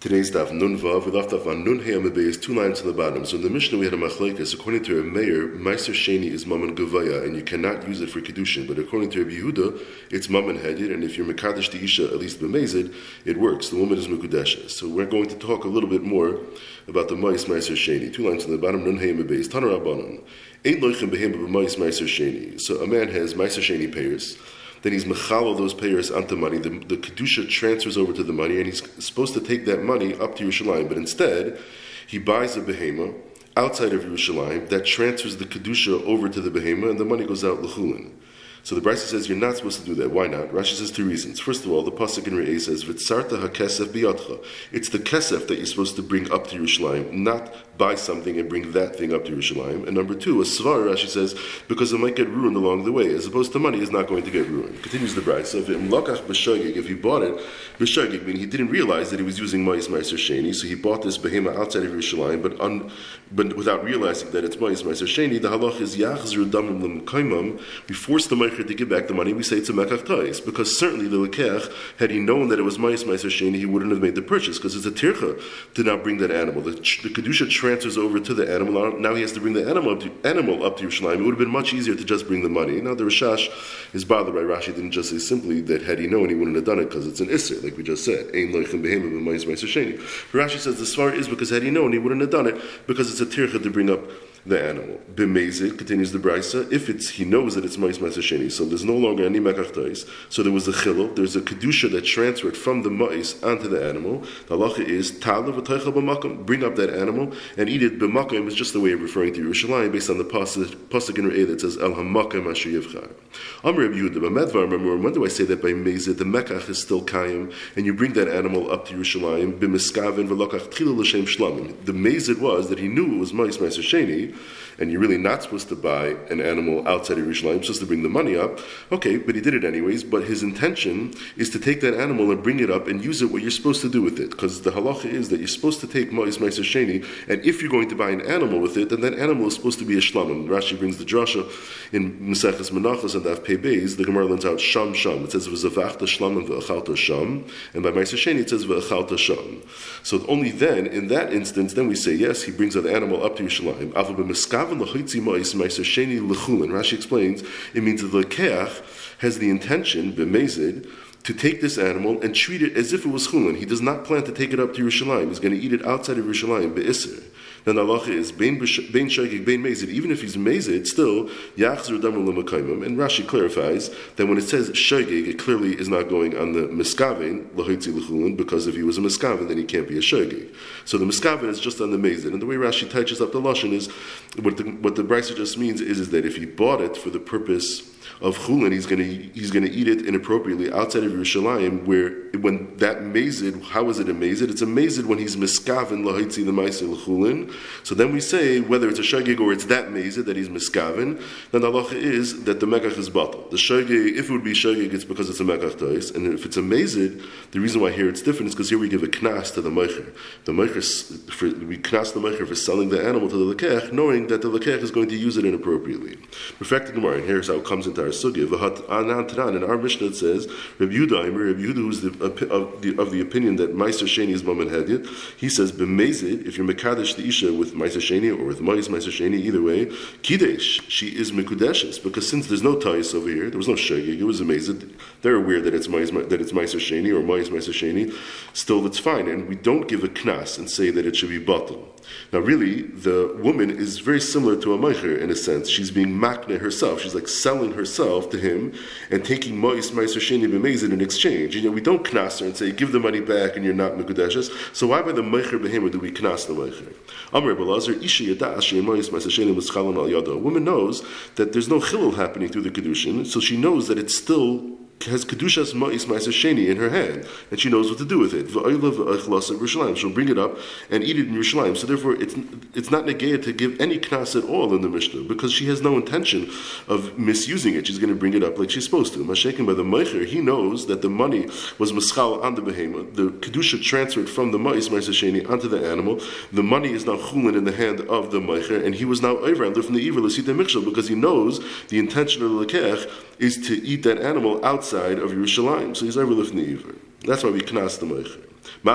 Today's daf Nun Vav. We left off on Nun Hey Amabey's two lines to the bottom. So in the Mishnah we had a machlekes. According to a mayor, Meiser Sheni is Mammon Gavaya, and you cannot use it for kedushin. But according to Rabbi Yehuda, it's Mammon Headed, and if you're Mekadesh the Isha, at least b'mezid, it works. The woman is Mekudesha. So we're going to talk a little bit more about the Mais Meiser Sheni. Two lines to the bottom. Nun Hey Amabey's Tanar Rabbanon. Eight loichem behem b'Mais Meiser Sheni. So a man has Meiser Sheni payers then he's mechalo those payers onto money. The, the kedusha transfers over to the money, and he's supposed to take that money up to Yerushalayim. But instead, he buys a behema outside of Yerushalayim that transfers the kedusha over to the behema, and the money goes out lechulin. So the Brisa says you're not supposed to do that. Why not? Rashi says two reasons. First of all, the pasuk in Re'eh says "V'tzarta hakesef biyotcha." It's the kesef that you're supposed to bring up to Yerushalayim, not buy something and bring that thing up to Yerushalayim. And number two, a svar Rashi says because it might get ruined along the way, as opposed to money is not going to get ruined. Continues the Brisa. If Mlakash Bashag, if he bought it b'shagig, meaning he didn't realize that he was using ma'is ma'aser sheni, so he bought this behema outside of Yerushalayim, but un, but without realizing that it's ma'is ma'aser sheni, the halach is yachzru damim l'mkaimam. We force the to give back the money. We say it's a mekach because certainly the lekech, had he known that it was ma'is ma'aser sheni, he wouldn't have made the purchase because it's a tircha to not bring that animal. The, the kedusha transfers over to the animal. Now he has to bring the animal up to, animal up to Yerushalayim. It would have been much easier to just bring the money. Now the Rashash is bothered by Rashi didn't just say simply that had he known he wouldn't have done it because it's an isser, like we just said. Rashi says the svar is because had he known he wouldn't have done it because it's a tircha to bring up the animal. B'mezid continues the brisa. If it's he knows that it's ma'is ma'asasheni, so there's no longer any mekachtais. So there was a chilul. There's a kedusha that transferred from the ma'is onto the animal. The halacha is ta'ala v'taycha b'makom. Bring up that animal and eat it b'makom. Is just the way of referring to Yerushalayim based on the pasuk in Re'eh that says el hamakom asher yivchar. Amr Reb Yehuda b'medvar. When do I say that by mezid the mekach is still kayim and you bring that animal up to Yerushalayim b'miskavin v'lokach tchila l'shem shlamim. The mezid was that he knew it was ma'is and you're really not supposed to buy an animal outside of Yerushalayim, you're supposed to bring the money up. Okay, but he did it anyways. But his intention is to take that animal and bring it up and use it what you're supposed to do with it. Because the halacha is that you're supposed to take Ma'is Ma'is and if you're going to buy an animal with it, then that animal is supposed to be a shlam. And Rashi brings the drasha in Maseches Menachos and Daf Beis. The Gemara learns out Sham Sham. It says V'zavachta Shlam and V'achalta Sham, and by Ma'is it says V'achalta Sham. So only then, in that instance, then we say yes, he brings that animal up to Yerushalayim. Rashi explains it means that the keach has the intention, b'mezid, to take this animal and treat it as if it was chulin. He does not plan to take it up to Yerushalayim. He's going to eat it outside of Yerushalayim, be'isr. Then the halacha is bein shagig bein mezid. Even if he's mezid, still yachzer damar l'makaimim. And Rashi clarifies that when it says shagig, it clearly is not going on the miskaven lahoitzi l'chulin because if he was a miskaven, then he can't be a shagig. So the miskaven is just on the mezid. And the way Rashi touches up the lashon is what the what the brisa just means is, is that if he bought it for the purpose of chulin, he's going to he's going to eat it inappropriately outside of Yerushalayim, where when that mazid, how is it a mazid? It's a mazid when he's miskaven lahitzi the ma'aseh chulin. So then we say whether it's a shagig or it's that mazid that he's miskaven. Then the halacha is that the mekach is batal. The shagig, if it would be shagig, it's because it's a mekach tois, and if it's a mazid, the reason why here it's different is because here we give a knas to the meicher. The meicher we knas the meicher for selling the animal to the lekech, knowing that the lekech is going to use it inappropriately. Perfected Gemara, and here's how it comes In our Mishnah it says, Reb Yehuda, Reb Yehuda, who's the, of, the, of the opinion that Meiser Sheni is Maman Hedyet, he says, B'mezid, if you're Mekadesh the Isha with Meiser Sheni or with Mais Meiser Sheni, either way, Kidesh, she is Mekudeshes, because since there's no Tais over here, there was no Shegig, it was amazing. They're aware that it's Mais, that it's Meiser Sheni or Mais Meiser Sheni, still that's fine. And we don't give a knas and say that it should be bottle. Now, really, the woman is very similar to a meicher in a sense. She's being makne herself. She's like selling herself to him and taking mois meiser sheni b'mezid in exchange. You know, we don't knas her and say, give the money back and you're not mekudeshes. So why by the meicher behemoth do we knas the meicher? Amr Belazar, isha yadash mois meiser sheni al yada. A woman knows that there's no chilul happening through the kedushin, so she knows that it's still has kedushas ma'is ma'aser sheni in her hand, and she knows what to do with it. She'll bring it up and eat it in Yerushalayim. So therefore, it's it's not negayah to give any knas at all in the Mishnah because she has no intention of misusing it. She's going to bring it up like she's supposed to. Mashaken by the meicher, he knows that the money was maschal on the behemoth. The kedusha transferred from the ma'is ma'aser sheni onto the animal. The money is now chulin in the hand of the meicher, and he was now over from the evil because he knows the intention of the lekech is to eat that animal outside of Yerushalayim. So he's overlifting the Iver. That's why we knas the Meicher. In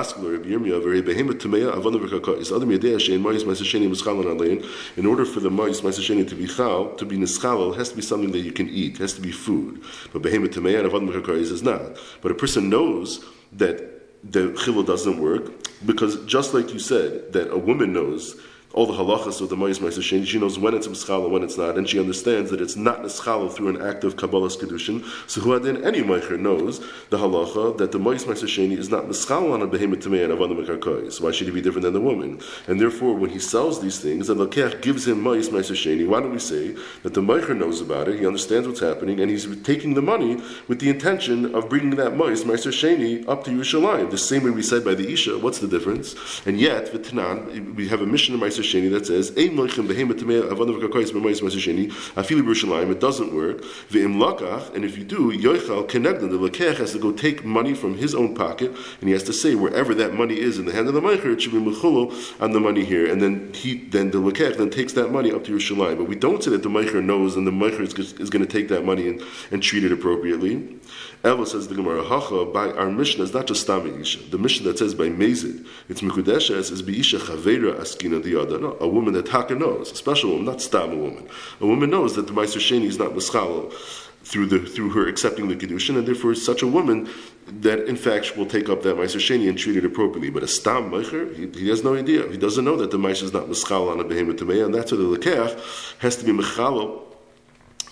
order for the ma'is ma'asasheni to be chal, to be nischalal, has to be something that you can eat, has to be food. But behemoth tameya and v'kakais is not. But a person knows that the chilul doesn't work because just like you said that a woman knows all the halachas of the Ma'aser Sheni. She knows when it's mischala, when it's not, and she understands that it's not mischala through an act of Kabbalah's kedushin. So who then any meicher knows the halacha that the Ma'aser Sheni is not mischala on a behemoth tamei and avana mekarkois. Why should he be different than the woman? And therefore, when he sells these things, and the kech gives him Ma'aser Sheni, why don't we say that the meicher knows about it? He understands what's happening, and he's taking the money with the intention of bringing that Ma'aser Sheni up to Yerushalayim. The same way we said by the Isha. What's the difference? And yet, V'tanan, we have a mission of Ma'aser Sheni that says Ein loichem behemoth tamei avanav kakais b'mayis masasheni afili b'Yerushalayim. It doesn't work. Ve'im lakach, and if you do, yoichal connected. The lekech has to go take money from his own pocket, and he has to say wherever that money is in the hand of the meicher, it should be mechulo on the money here, and then he then the lekech then takes that money up to Yerushalayim. But we don't say that the meicher knows, and the meicher is, is going to take that money and, and treat it appropriately. Ella says the Gemara Hacha by our Mishnah is not just Stami Isha. The Mishnah that says by Mezid, it's Mikudeshes is Isha Chavera Askina other. No, a woman that Taka knows, a special woman, not Stam a woman. A woman knows that the Meiser Sheni is not Mischalo through the through her accepting the kedushin, and therefore such a woman that in fact will take up that meiser sheni and treat it appropriately. But a stam meicher, he, he, has no idea. He doesn't know that the meiser is not mischal on a behemoth and that's why the lekech has to be mechalo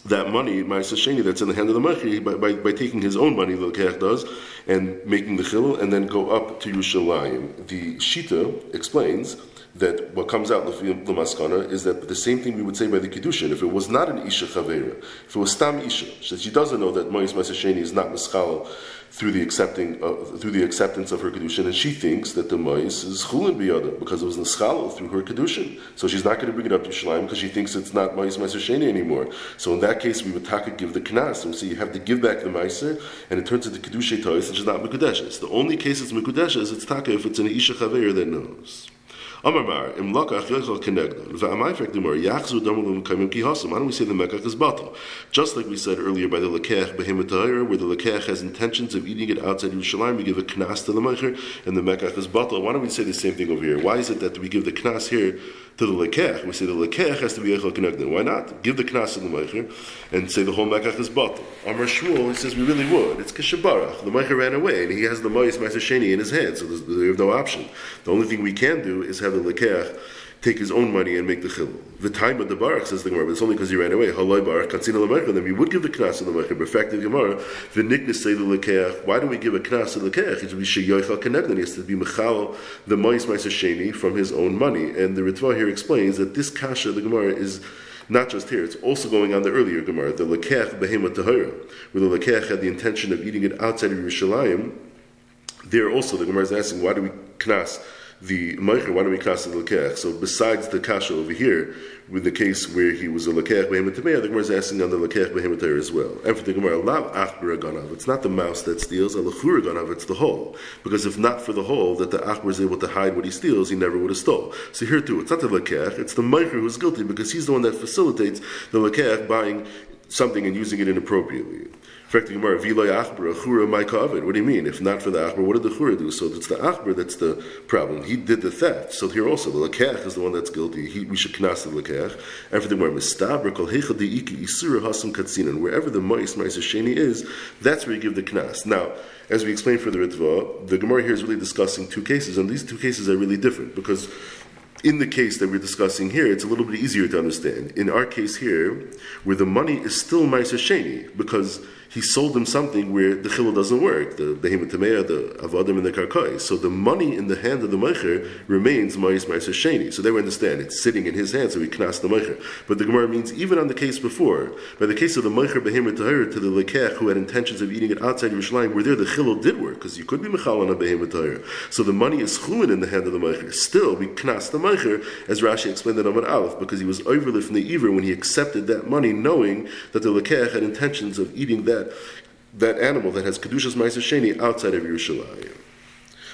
that money, Ma'aseh Sheni, that's in the hand of the Machi, by, by, by, taking his own money, the Lekech does, and making the Chil, and then go up to Yerushalayim. The Shita explains that what comes out the Maskana is that the same thing we would say by the Kiddushin. If it was not an Isha Chavera, if it was Stam Isha, that she doesn't know that Ma'is Ma'aseh Sheni is not Mischal, through the accepting uh, through the acceptance of her kedushin, and she thinks that the mais is chulin biyada because it was neschalo through her kedushin. So she's not going to bring it up to Shalim because she thinks it's not mais meiser anymore. So in that case, we would taka give the knas, we say you have to give back the meiser, and it turns into kedushay toys, and she's not mekudeshes. The only case it's mekudeshes, it's taka if it's an isha chaver that knows. Amar im lakach yochel kenegda. V'amai fek demar yachzu ki hasam. Why don't we say the mekach is batal? Just like we said earlier by the lekech behemoth where the lekech has intentions of eating it outside Yerushalayim, we give a knas to the mecher, and the mekach is batal. Why don't we say the same thing over here? Why is it that we give the knas here to the lekech? We say the lekech has to be yochel kenegda. Why not? Give the knas to the mecher and say the whole mekach is batal. Amar Shmuel, he says we really would. It's kashabarach. The mecher ran away, and he has the mois meiser sheni in his hand, so we have no option. The only thing we can do is have have the lekech take his own money and make the chil. The time of the barak says the Gemara, but it's only because he ran away. Haloi barak katzina lemercha. Then we would give the knas to the mercha. But fact the Gemara, the niknas say the lekech. Why do we give a knas to the lekech? It should be sheyoichal connected. He has to be mechal the mois ma'aser sheni from his own money. And the Ritva here explains that this kasha the Gemara is not just here, it's also going on the earlier Gemara, the lekech behemoth tahira, where the lekech had the intention of eating it outside of Yerushalayim. There also the Gemara is asking, why do we knas? The Meicher, why don't we cast the Lekech? So besides the Kasha over here, with the case where he was a Lekech Behemoth Tamei, the Gemara is asking on the Lekech Behemoth as well. And for the Gemara, it's not the mouse that steals, Alachur Ganav, it's the hole. Because if not for the hole, that the Achbar is able to hide what he steals, he never would have stole. So here too, it's not the Lekech, it's the Meicher who's guilty because he's the one that facilitates the Lekech buying something and using it inappropriately. What do you mean? If not for the achbar, what did the chura do? So it's the achbar that's the problem. He did the theft. So here also, the lekech is the one that's guilty. He, we should knas the lekech. And for the gemara, mistaber kol hasam. Wherever the mois ma'is sheni is, that's where you give the knas. Now, as we explained for the ritva, the gemara here is really discussing two cases, and these two cases are really different because in the case that we're discussing here, it's a little bit easier to understand. In our case here, where the money is still Maisa Sheni, because he sold them something where the chilul doesn't work, the behemoth the avodim and the karkai. So the money in the hand of the meicher remains ma'is ma'is sheni. So they understand it's sitting in his hand, so he knas the meicher. But the Gemara means even on the case before, by the case of the meicher behemoth to the lekech who had intentions of eating it outside Yerushalayim, where there the chilul did work because you could be mechal on a behemoth. So the money is chulin in the hand of the meicher. Still, we knas the meicher as Rashi explained in Amar Aleph because he was overlifted from the Iver when he accepted that money, knowing that the lekech had intentions of eating that that animal that has kedushas ma'aser sheni outside of Yerushalayim.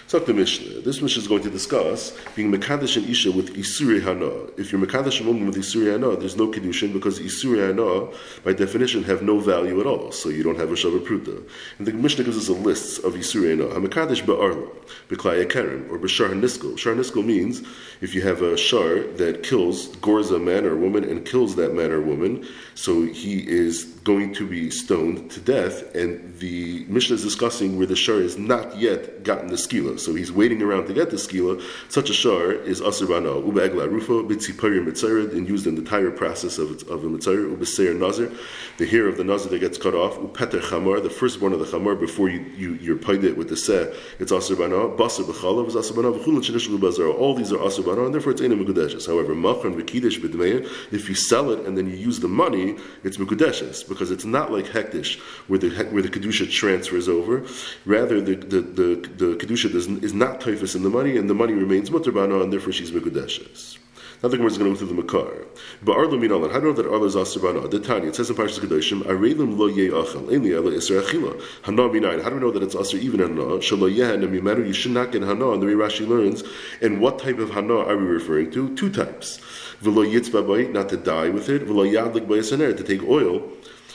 So the Mishnah. This Mishnah is going to discuss being Mekadesh and Isha with Isuri Hana. If you're Mekadesh a woman with Isuri Hana, there's no Kedushin because Isuri Hana, by definition, have no value at all. So you don't have a Shabbat Pruta. And the Mishnah gives us a list of Isuri Hana. HaMekadesh Ba'arla, Beklaya Karen, or Bashar Nisko. Shar Nisko means if you have a Shar that kills, gores a man or woman and kills that man or woman, so he is going to be stoned to death, and the Mishnah is discussing where the Shar has not yet gotten the skila so he's waiting around to get the skila. Such a shar is asrbana uba egla rufa bitziparir mitzarid and used in the entire process of of a mitzarid uba seir nazir, the hair of the nazir that gets cut off upeter chamar, the firstborn of the chamar before you you you're paid it with the seh, it's asrbana basar b'chalav is asrbana v'chulin shenish bazar. All these are asrbana and therefore it's enim mekudeshes. However, machran v'kidesh b'dmeya, if you sell it and then you use the money, it's mekudeshes because it's not like hektish where the where the kedusha transfers over. Rather, the the the, the kedusha does is not typhus in the money, and the money remains mutter bana, and therefore she's mekudeshes. Now the Gemara is going to go through the Makar. But Arlo min How do you know that Arlo is Asr Bana? The Tanya, it says in Parshas Kedoshim, Arelim lo ye achel, Einli ela Isra achila. Hana minayin. How do we know that it's Asr even Hana? Shalo yehen, and Mimanu, you should not get Hana, and the way Rashi learns. And what type of Hana are we referring to? Two types. V'lo yitzba not to die with it. V'lo yadlik bayasaner, to take oil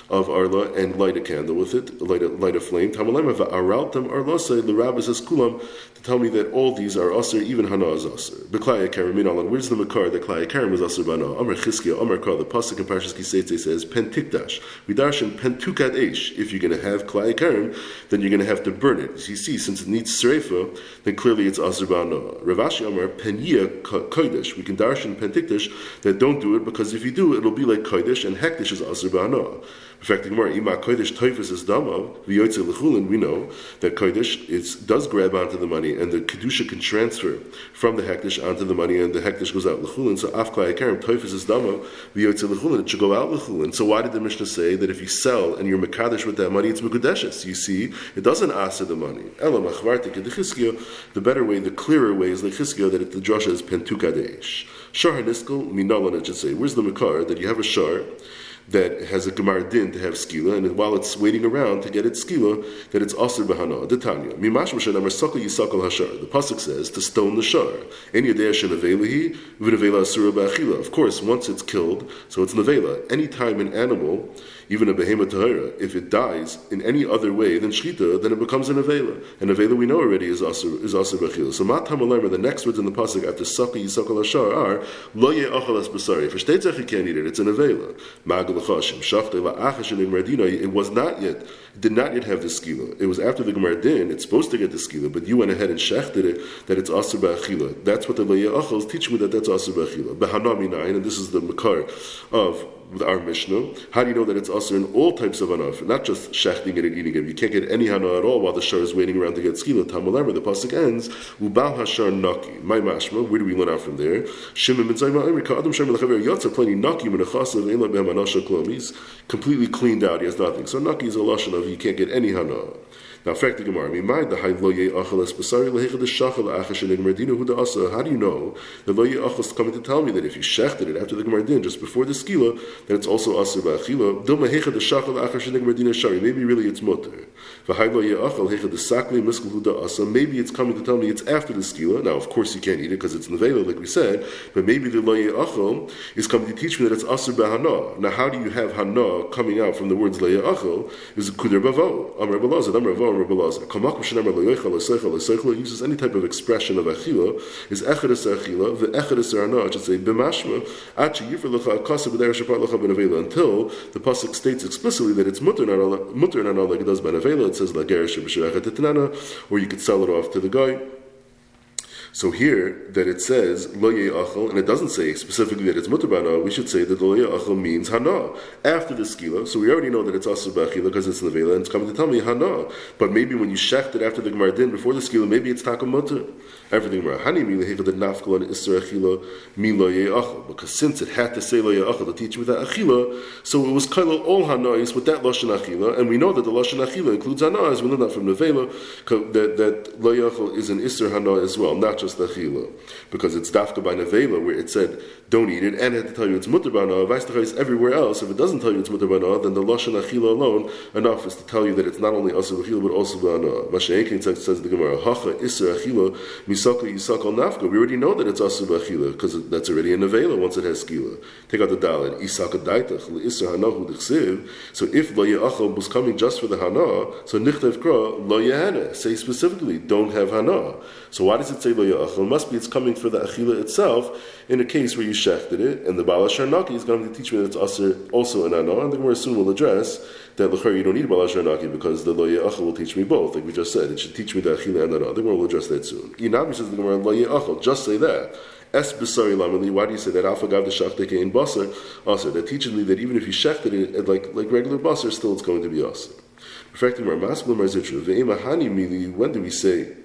of Arla and light a candle with it, light a, light a flame. Tamalema va'araltam arlosay, the rabbi says kulam, to tell me that all these are aser, even hana is aser. Beklaya karim min alan. Where's the makar that klaya karim was aser bana? Amar chizkiya, Amar kar, the pasuk in Parshas Kiseitze says, pen tikdash. Vidarshan pen tukat eish. If you're going to have klaya karim, then you're going to have to burn it. As you see, since it needs sreifa, then clearly it's aser bana. Rav Ashi Amar pen yia kodesh. We can darshan pen tikdash that don't do it because if you do, it'll be like kodesh and hektish is aser bana. In fact, the Gemara, Kodesh Toifus is Damav, V'yotze L'chulin, we know that Kodesh does grab onto the money and the Kedusha can transfer from the Hektish onto the money and the Hektish goes out L'chulin. So Afklai Akarim, Toifus is Damav, V'yotze L'chulin, it should go out L'chulin. So why did the Mishnah say that if you sell and you're Mekadesh with that money, it's Mekudeshes? You see, it doesn't asa the money. Ela Machvartik the better way, the clearer way is Lechiskio that the drasha is Pentukadesh. Shar Haniskel, Minalan, it should say. Where's the Makar? That you have a Shar that has a Gemar Din to have skila, and while it's waiting around to get its skila, that it's asr. The Tanya. Mimash Moshe Namar Sakal Yisakal Hashar. The pasuk says to stone the shar. Any yadei shen avelahi v'nevela asura ba'achila. Of course, once it's killed, so it's nevela. Any time an animal even a behemoth tahira, if it dies in any other way than shchita, then it becomes an avela. And avela we know already is also is also bechila. So mat the next words in the pasuk after saki yisakal ashar are lo ye achalas basari. For shtetzach you can't eat it. It's an avela. Magal It was not yet it did not yet have the skila. It was after the Gemara din. It's supposed to get the skila, but you went ahead and shechted it that it's asur ba'achila. That's what the lo ye achals teach me that that's asur ba'achila. Behanami nine, and this is the makar of with our Mishnah. How do you know that it's also in all types of anaf, not just shechting it and eating it? You can't get any hana at all while the shar is waiting around to get skila. Tamalamar, the pasuk ends, ubal hashar naki. My mashma, where do we learn out from there? Shimon ben Zoma Amerika Adam Shem Lechaver Yatza plenty naki menachasav ein lebehem anasha klom. He's completely cleaned out. He has nothing. So naki is a lashon of you can't get any hana. Now, fact the Gemara, the. How do you know the loye achas coming to tell me that if you shechted it after the Gemardin, just before the skila, then it's also asa ba'achila? Dil mehechad shachal achash and Gemardina shari. Maybe really it's mutter. V'hai loye achal hechad sakli miskal huda asa. Maybe it's coming to tell me it's after the skila. Now, of course, you can't eat it because it's nevela, like we said. But maybe the loye achal is coming to teach me that it's asa ba'hana. Now, how do you have hana coming out from the words loye achal? Is kuder bavo. Amr balazad. Amr bavo. Rabbi Lazar. uses any type of expression of achila, is echadus achila, the echadus arana, I should say, b'mashma, achi yifr lecha akasa b'der shapar lecha benavela, until the pasuk states explicitly that it's mutter not like it does benavela, it says la gerish b'shirachat or you could sell it off to the guy. So here that it says lo achal, and it doesn't say specifically that it's mutabana, we should say that lo achal means hana after the skila. So we already know that it's also bachila because it's nevela, and it's coming to tell me hana. But maybe when you shecht it after the gemardin before the skila, maybe it's taka mutter. Everything hani mi the nafkal and isra achila mi lo achal because since it had to say lo achal to teach me that achila, so it was kaila all hanais with that lashon achila, and we know that the lashon achila includes hana as we learned that from nevela that that lo achal is an isra hana as well, not just the achila, because it's dafka by nevela where it said don't eat it, and it had to tell you it's mutter bana. Vice everywhere else, if it doesn't tell you it's mutter bana, then the lashon achila alone enough is to tell you that it's not only asa achila but also bana. Masha'ekin says the Gemara, hacha iser achila misaka yisakal nafka. We already know that it's asa achila because that's already a nevela once it has skila. Take out the dalit isaka daitach iser hanahu dechsiv. So if lo was coming just for the hana, so nichtev kra lo yehana. Say specifically, don't have hana. So why does it say lo yachal? It must be it's coming for the achila itself in a case where you shechted it, and the Bala Sharnaki is going to teach me that it's also, an Ana, and the Gemara soon will address that Lechar you don't need Bala Sharnaki because the Lo Ye'achal will teach me both, like we just said. It should teach me the Achila and Ana. The Gemara will address that soon. Inami says the Gemara, Lo Ye'achal, just say that. Es b'sari lamali. Why do you say that? Alpha gav the in basar. Also, that teaches me that even if you shechted it like like regular basar, still it's going to be also. Perfecting our masculine. When do we say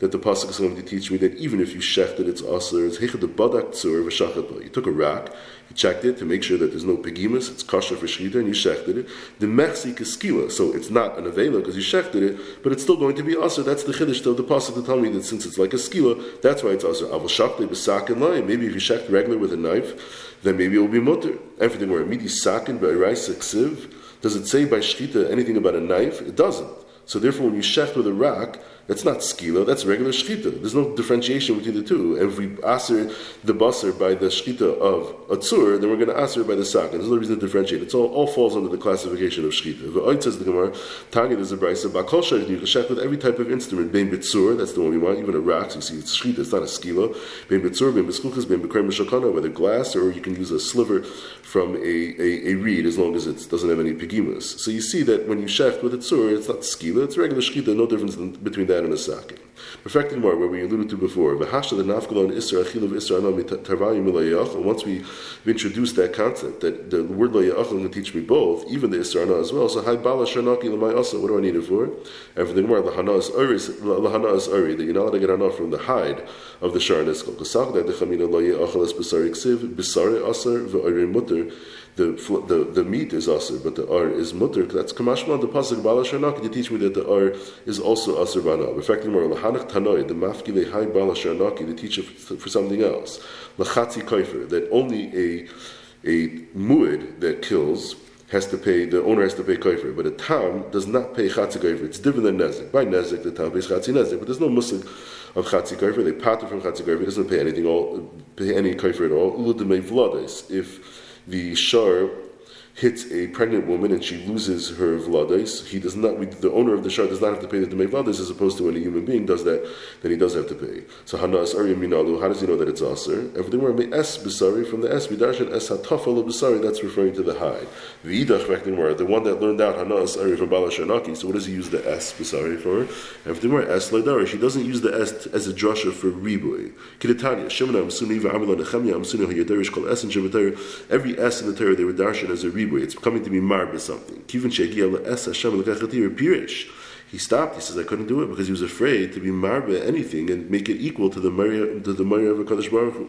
that the pasuk is going to teach me that even if you shechted it's aser, it's hechad badak tzur v'shachat You took a rack, you checked it to make sure that there's no pegimus, it's kosher for shechita, and you shechted it. The mechzik is skila, so it's not an avela because you shechted it, but it's still going to be aser. That's the chiddush of the pasuk to tell me that since it's like a skila, that's why it's aser. Avol shakle b'sak and line. Maybe if you shecht regular with a knife, then maybe it will be mutter. Everything where midi sakin by rice siv. Does it say by shechita anything about a knife? It doesn't. So therefore, when you shecht with a rack, that's not skila, that's regular shchita. There's no differentiation between the two. If we aser the basar by the shchita of a tzur, then we're going to aser by the sak. And there's no reason to differentiate. It's all, all falls under the classification of shchita. Says the Gemara, Tanya there's a brisa, bakol shayid, you can with every type of instrument, bein bitzur, that's the one we want, even a rack, so you see it's shchita, it's not a skila, bein bitzur, bein biskuchas, bein mishakana, whether glass, or you can use a sliver from a, a, a reed, as long as it doesn't have any pigimas. So you see that when you shech with a tzur, it's not skila, it's regular shchita, no difference between that and a sakin. Perfecting more, where we alluded to before, V'hashta the nafgalon isra achil of isra anam tarvayim. And once we introduced that concept, that the word layach will teach me both, even the isra as well. So, hi bala shanaki lamay also. What do I need it for? Everything more lahana is lahana is uri. That you're not allowed to get enough from the hide of the shar niskal. Kasach that the chamina layach es besari ksiv besari aser v'uri mutter the, the, the meat is aser, but the ar is mutter. That's kamashma the pasuk bala sharnak. You teach me that the ar is also aser bana. The the sharnaki. The teacher for, something else. Lachatzi kaifer that only a a muad that kills has to pay, the owner has to pay kaifer, but a tam does not pay chatzi kaifer. It's different than nezik. By nezik, the tam pays chatzi nezik, but there's no musik of chatzi kaifer. They pater from chatzi kaifer. He doesn't pay anything all, pay any kaifer at all. If the shar hits a pregnant woman and she loses her vladis, he does not. the owner of the shar does not have to pay the demei vladis as opposed to when a human being does that, then he does have to pay. So hanas minalu. How does he know that it's aser? Everything where es besari from the es midarshan es hatafal besari. That's referring to the where the one that learned out hanas ari from balashanaki. So what does he use the es besari for? Everything where es leidarish. He doesn't use the es as a drasha for ribui. Amsuni amsuni hayadarish kol es Every s in the Torah they were darshan as a ribui. It's coming to be marba something. Kivin es Hashem. He stopped. He says, I couldn't do it because he was afraid to be marba anything and make it equal to the Maria, to the Maria of Hakadosh Baruch Hu.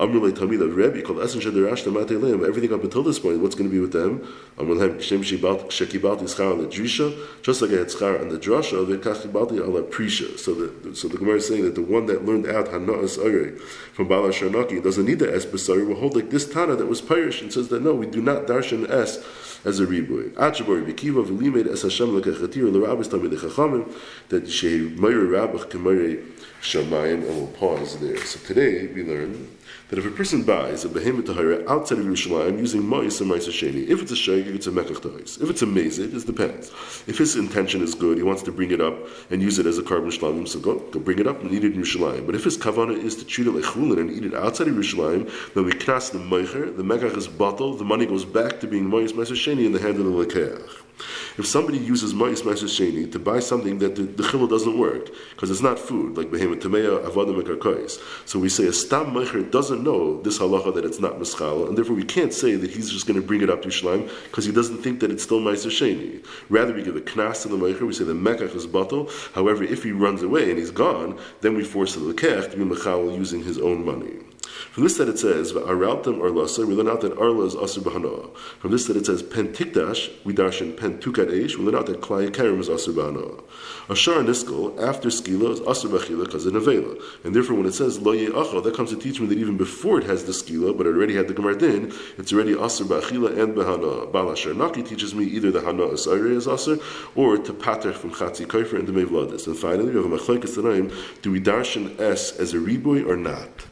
Amrulay Tamila Rebbe called Essen Shadirash Tamateilim. Everything up until this point, what's going to be with them? Amrulay Shem Shekibalti Schar on the Drisha, just like I had Schar on the Drasha, the Kachibalti on the Prisha. So the so the Gemara is saying that the one that learned out Hanas Ure from Bala Sharnaki doesn't need the Es Basari. Will hold like this Tana that was Pirish and says that no, we do not darshan Es as a riboy. Achabori Bikiva v'limed es Hashem lekechatir l'rabis tamid chachamim that she meir rabach k'meir shamayim and we'll pause there. So today we learn that if a person buys a behemoth tahira outside of Yerushalayim using ma'is and ma'is sheni, if it's a sheikh, it's a mekach tahis. If it's a mezid, it depends. If his intention is good, he wants to bring it up and use it as a korban shlamim, so go, go bring it up and eat it in Yerushalayim. But if his kavana is to treat it like chulin and eat it outside of Yerushalayim, then we knas the meicher, the mekach is bottled, the money goes back to being ma'is ma'is sheni in the hand of the lekeach. If somebody uses ma'is ma'is sheni to buy something that the, the doesn't work, because it's not food, like behemoth tameya, avodim, and so we say a stam meicher doesn't know this halacha that it's not mischal, and therefore we can't say that he's just going to bring it up to Yerushalayim because he doesn't think that it's still Meiser Sheni. Rather, we give a knas to the Meicher, we say the Mekach is batal. However, if he runs away and he's gone, then we force the Lekech to be Mechal using his own money. From this that it says, Araltam Arlasa, we learn out that Arla is Asr Bahana. From this that it says, Pen Tikdash, we dash in Pen Tukat Eish, we learn out that Klai is Asr Bahana. Ashar Niskal, after Skila, is Asr Bachila because of Nevela. And therefore, when it says Lo Achal, that comes to teach me that even before it has the Skila, but it already had the Gemardin, it's already Asr Bachila and Bahana. Balashar Naki teaches me either the Hana Asari is Asr, or to Pater from Chatzi Kaifer and the Mevladis. And finally, we have a Machlaikis Tanaim, do we darshan S as a riboy or not?